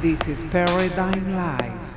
This is Paradigm Live.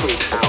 freak.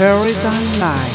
This is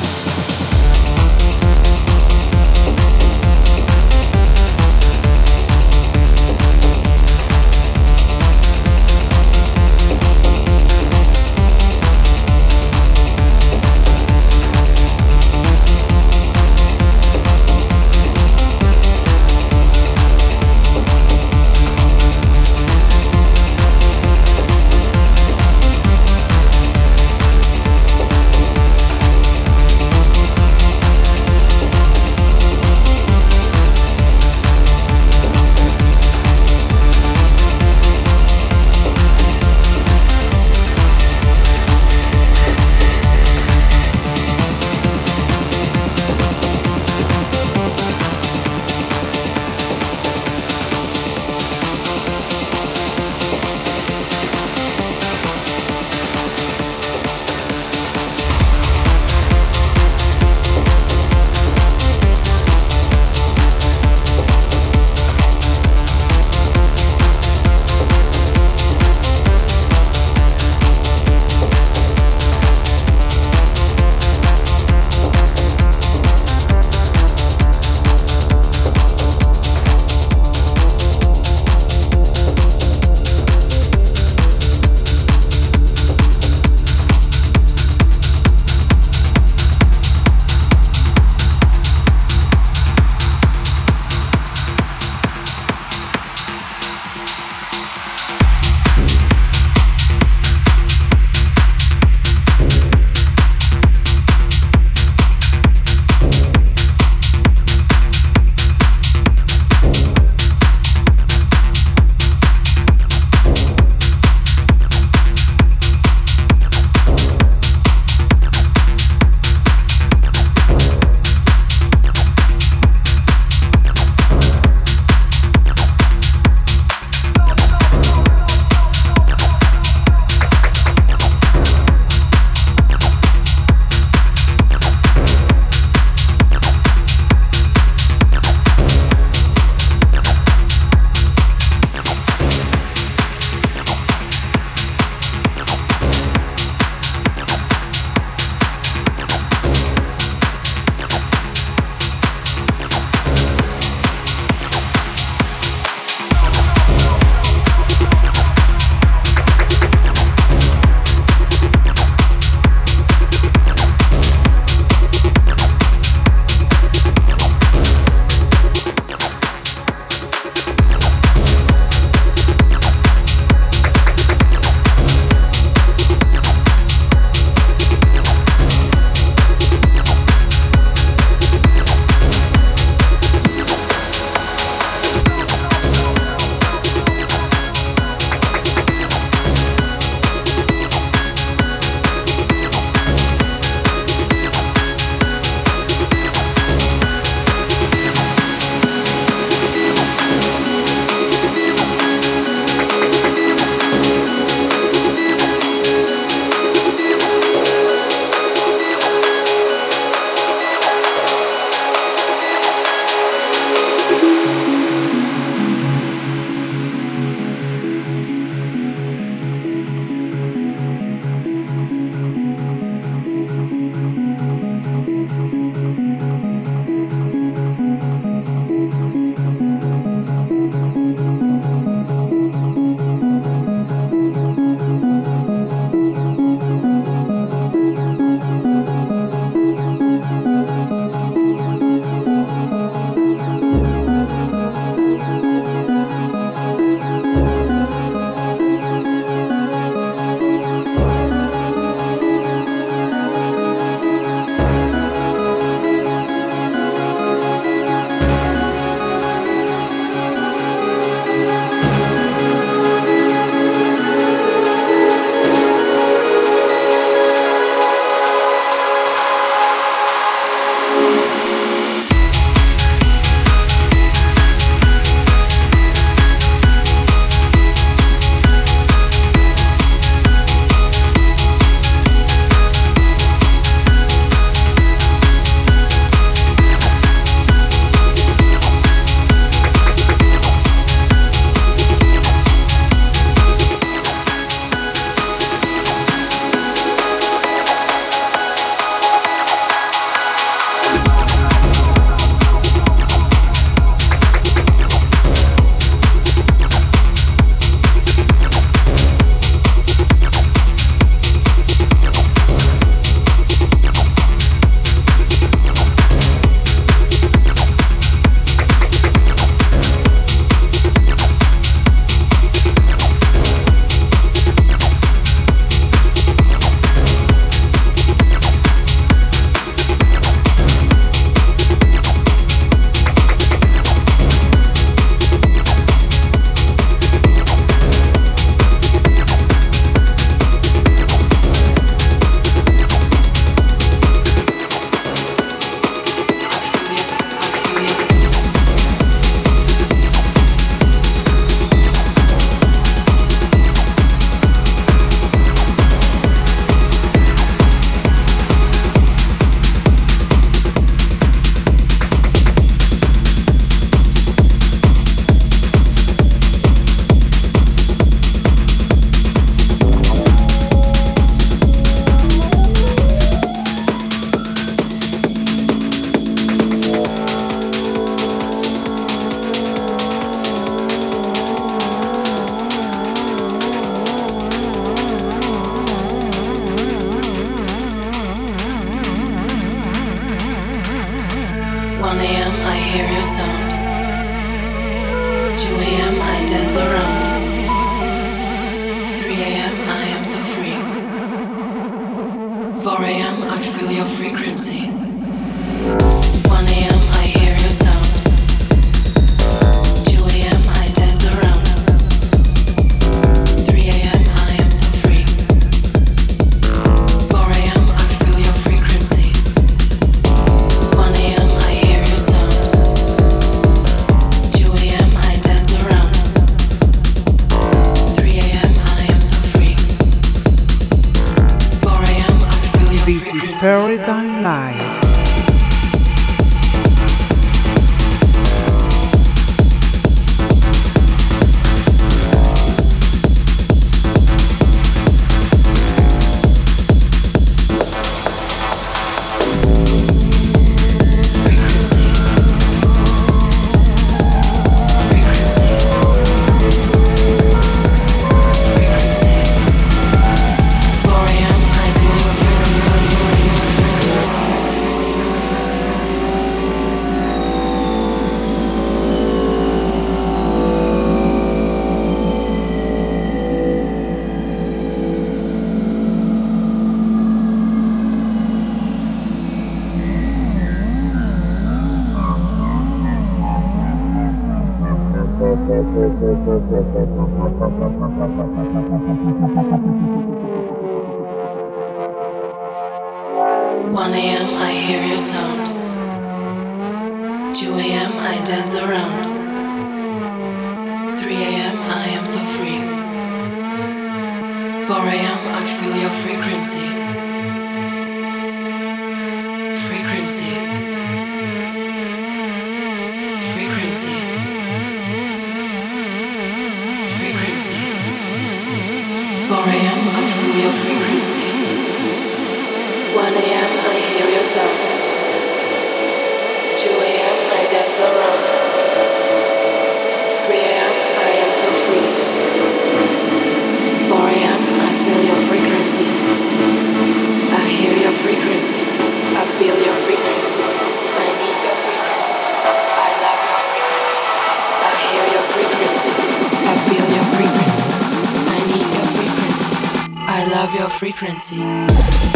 Of your frequency.